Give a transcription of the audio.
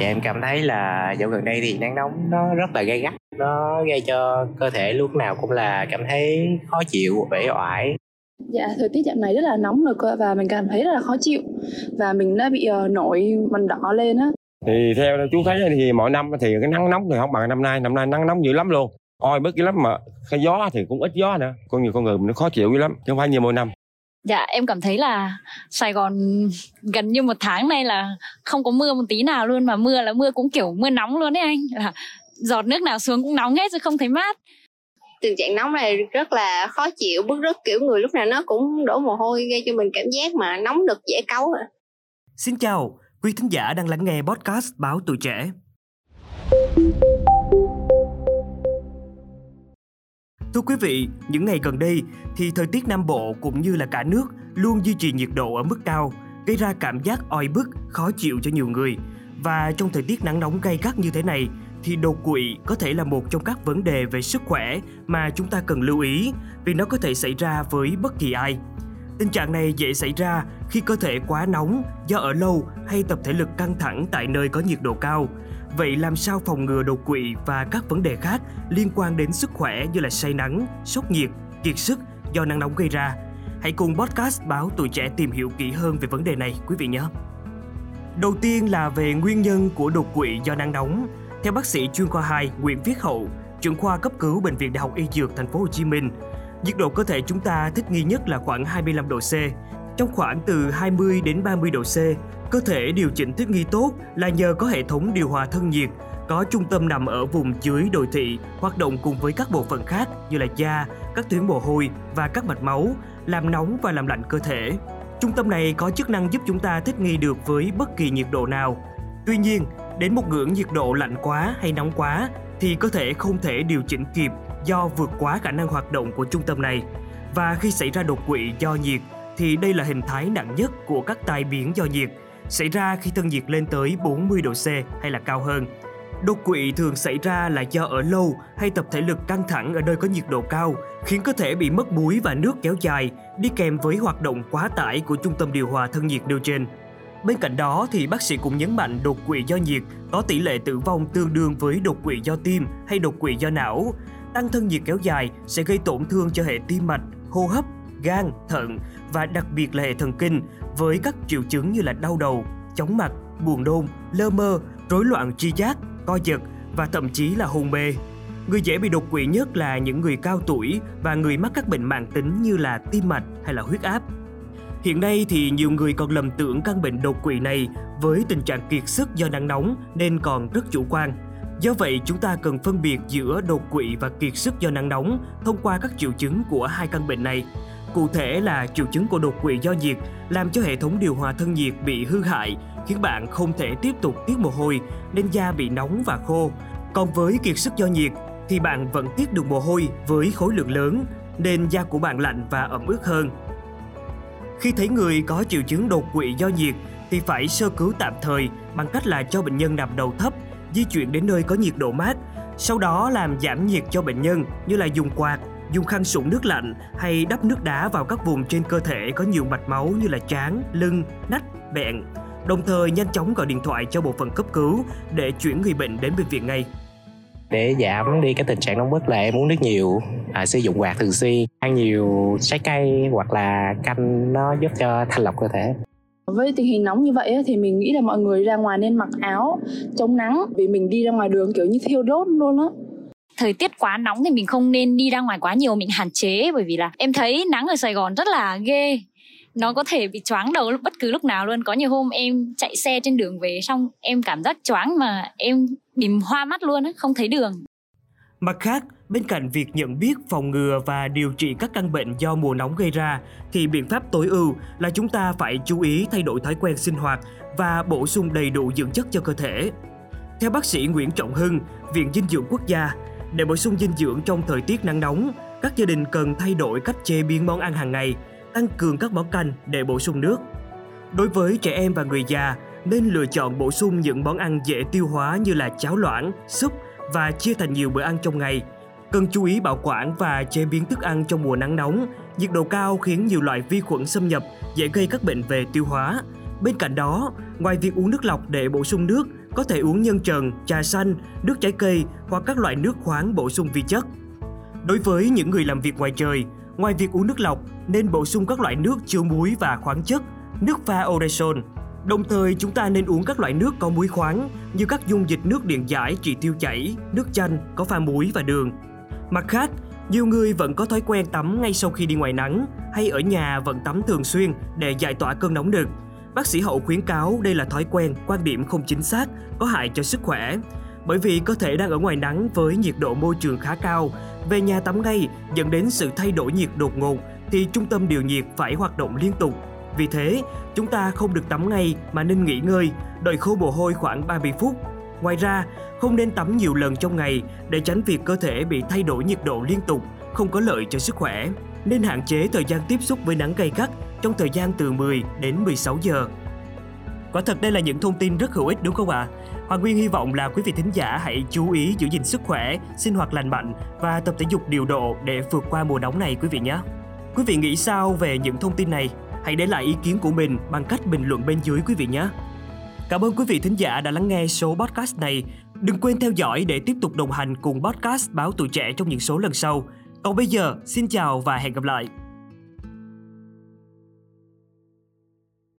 Dạ em cảm thấy là dạo gần đây thì nắng nóng nó rất là gay gắt Nó gây cho cơ thể lúc nào cũng là cảm thấy khó chịu, uể oải Dạ, thời tiết dạo này rất là nóng rồi cơ và mình cảm thấy rất là khó chịu và mình đã bị uh, nổi mần đỏ lên á. Thì theo chú thấy thì mỗi năm thì cái nắng nóng thì không bằng năm nay, năm nay nắng nóng dữ lắm luôn. Oi bức dữ lắm mà cái gió thì cũng ít gió nữa. Con nhiều con người mình nó khó chịu dữ lắm, chứ không phải như mỗi năm. Dạ em cảm thấy là Sài Gòn gần như một tháng nay là không có mưa một tí nào luôn mà mưa là mưa cũng kiểu mưa nóng luôn đấy anh là giọt nước nào xuống cũng nóng hết chứ không thấy mát tình trạng nóng này rất là khó chịu bức rứt kiểu người lúc nào nó cũng đổ mồ hôi gây cho mình cảm giác mà nóng nực dễ cáu à. Xin chào, quý thính giả đang lắng nghe podcast Báo Tuổi Trẻ. Thưa quý vị, những ngày gần đây thì thời tiết Nam Bộ cũng như là cả nước luôn duy trì nhiệt độ ở mức cao, gây ra cảm giác oi bức, khó chịu cho nhiều người. Và trong thời tiết nắng nóng gay gắt như thế này thì đột quỵ có thể là một trong các vấn đề về sức khỏe mà chúng ta cần lưu ý vì nó có thể xảy ra với bất kỳ ai. Tình trạng này dễ xảy ra khi cơ thể quá nóng do ở lâu hay tập thể lực căng thẳng tại nơi có nhiệt độ cao. Vậy làm sao phòng ngừa đột quỵ và các vấn đề khác liên quan đến sức khỏe như là say nắng, sốc nhiệt, kiệt sức do nắng nóng gây ra? Hãy cùng podcast báo tuổi trẻ tìm hiểu kỹ hơn về vấn đề này quý vị nhé. Đầu tiên là về nguyên nhân của đột quỵ do nắng nóng. Theo bác sĩ chuyên khoa 2 Nguyễn Viết Hậu, trưởng khoa cấp cứu bệnh viện Đại học Y Dược thành phố Hồ Chí Minh, nhiệt độ cơ thể chúng ta thích nghi nhất là khoảng 25 độ C. Trong khoảng từ 20 đến 30 độ C, cơ thể điều chỉnh thích nghi tốt là nhờ có hệ thống điều hòa thân nhiệt có trung tâm nằm ở vùng dưới đồi thị, hoạt động cùng với các bộ phận khác như là da, các tuyến mồ hôi và các mạch máu, làm nóng và làm lạnh cơ thể. Trung tâm này có chức năng giúp chúng ta thích nghi được với bất kỳ nhiệt độ nào. Tuy nhiên, Đến một ngưỡng nhiệt độ lạnh quá hay nóng quá thì cơ thể không thể điều chỉnh kịp do vượt quá khả năng hoạt động của trung tâm này. Và khi xảy ra đột quỵ do nhiệt thì đây là hình thái nặng nhất của các tai biến do nhiệt, xảy ra khi thân nhiệt lên tới 40 độ C hay là cao hơn. Đột quỵ thường xảy ra là do ở lâu hay tập thể lực căng thẳng ở nơi có nhiệt độ cao, khiến cơ thể bị mất muối và nước kéo dài, đi kèm với hoạt động quá tải của trung tâm điều hòa thân nhiệt nêu trên. Bên cạnh đó thì bác sĩ cũng nhấn mạnh đột quỵ do nhiệt có tỷ lệ tử vong tương đương với đột quỵ do tim hay đột quỵ do não. Tăng thân nhiệt kéo dài sẽ gây tổn thương cho hệ tim mạch, hô hấp, gan, thận và đặc biệt là hệ thần kinh với các triệu chứng như là đau đầu, chóng mặt, buồn nôn, lơ mơ, rối loạn tri giác, co giật và thậm chí là hôn mê. Người dễ bị đột quỵ nhất là những người cao tuổi và người mắc các bệnh mạng tính như là tim mạch hay là huyết áp. Hiện nay thì nhiều người còn lầm tưởng căn bệnh đột quỵ này với tình trạng kiệt sức do nắng nóng nên còn rất chủ quan. Do vậy, chúng ta cần phân biệt giữa đột quỵ và kiệt sức do nắng nóng thông qua các triệu chứng của hai căn bệnh này. Cụ thể là triệu chứng của đột quỵ do nhiệt làm cho hệ thống điều hòa thân nhiệt bị hư hại, khiến bạn không thể tiếp tục tiết mồ hôi nên da bị nóng và khô. Còn với kiệt sức do nhiệt thì bạn vẫn tiết được mồ hôi với khối lượng lớn nên da của bạn lạnh và ẩm ướt hơn. Khi thấy người có triệu chứng đột quỵ do nhiệt thì phải sơ cứu tạm thời bằng cách là cho bệnh nhân nằm đầu thấp, di chuyển đến nơi có nhiệt độ mát, sau đó làm giảm nhiệt cho bệnh nhân như là dùng quạt, dùng khăn sủng nước lạnh hay đắp nước đá vào các vùng trên cơ thể có nhiều mạch máu như là trán, lưng, nách, bẹn. Đồng thời nhanh chóng gọi điện thoại cho bộ phận cấp cứu để chuyển người bệnh đến bệnh viện ngay. Để giảm đi cái tình trạng nóng bức là em uống nước nhiều à, sử dụng quạt thường xuyên ăn nhiều trái cây hoặc là canh nó giúp cho thanh lọc cơ thể. Với tình hình nóng như vậy thì mình nghĩ là mọi người ra ngoài nên mặc áo chống nắng vì mình đi ra ngoài đường kiểu như thiêu đốt luôn á thời tiết quá nóng thì mình không nên đi ra ngoài quá nhiều mình hạn chế bởi vì là em thấy nắng ở Sài Gòn rất là ghê. Nó có thể bị choáng đầu bất cứ lúc nào luôn. Có nhiều hôm em chạy xe trên đường về xong em cảm giác choáng mà em bị hoa mắt luôn không thấy đường. Mặt khác bên cạnh việc nhận biết phòng ngừa và điều trị các căn bệnh do mùa nóng gây ra thì biện pháp tối ưu là chúng ta phải chú ý thay đổi thói quen sinh hoạt và bổ sung đầy đủ dưỡng chất cho cơ thể. Theo bác sĩ Nguyễn Trọng Hưng, Viện Dinh dưỡng Quốc gia, để bổ sung dinh dưỡng trong thời tiết nắng nóng, các gia đình cần thay đổi cách chế biến món ăn hàng ngày tăng cường các món canh để bổ sung nước. Đối với trẻ em và người già, nên lựa chọn bổ sung những món ăn dễ tiêu hóa như là cháo loãng, súp và chia thành nhiều bữa ăn trong ngày. Cần chú ý bảo quản và chế biến thức ăn trong mùa nắng nóng. Nhiệt độ cao khiến nhiều loại vi khuẩn xâm nhập, dễ gây các bệnh về tiêu hóa. Bên cạnh đó, ngoài việc uống nước lọc để bổ sung nước có thể uống nhân trần, trà xanh, nước trái cây hoặc các loại nước khoáng bổ sung vi chất. Đối với những người làm việc ngoài trời, ngoài việc uống nước lọc nên bổ sung các loại nước chứa muối và khoáng chất, nước pha Oresol. Đồng thời chúng ta nên uống các loại nước có muối khoáng như các dung dịch nước điện giải trị tiêu chảy, nước chanh có pha muối và đường. Mặt khác, nhiều người vẫn có thói quen tắm ngay sau khi đi ngoài nắng hay ở nhà vẫn tắm thường xuyên để giải tỏa cơn nóng nực. Bác sĩ Hậu khuyến cáo đây là thói quen, quan điểm không chính xác, có hại cho sức khỏe. Bởi vì cơ thể đang ở ngoài nắng với nhiệt độ môi trường khá cao, về nhà tắm ngay dẫn đến sự thay đổi nhiệt đột ngột thì trung tâm điều nhiệt phải hoạt động liên tục. Vì thế, chúng ta không được tắm ngay mà nên nghỉ ngơi, đợi khô mồ hôi khoảng 30 phút. Ngoài ra, không nên tắm nhiều lần trong ngày để tránh việc cơ thể bị thay đổi nhiệt độ liên tục, không có lợi cho sức khỏe. Nên hạn chế thời gian tiếp xúc với nắng gay gắt trong thời gian từ 10 đến 16 giờ. Quả thật đây là những thông tin rất hữu ích đúng không ạ? À? Hoàng Nguyên hy vọng là quý vị thính giả hãy chú ý giữ gìn sức khỏe, sinh hoạt lành mạnh và tập thể dục điều độ để vượt qua mùa nóng này quý vị nhé. Quý vị nghĩ sao về những thông tin này? Hãy để lại ý kiến của mình bằng cách bình luận bên dưới quý vị nhé. Cảm ơn quý vị thính giả đã lắng nghe số podcast này. Đừng quên theo dõi để tiếp tục đồng hành cùng podcast Báo Tuổi Trẻ trong những số lần sau. Còn bây giờ, xin chào và hẹn gặp lại.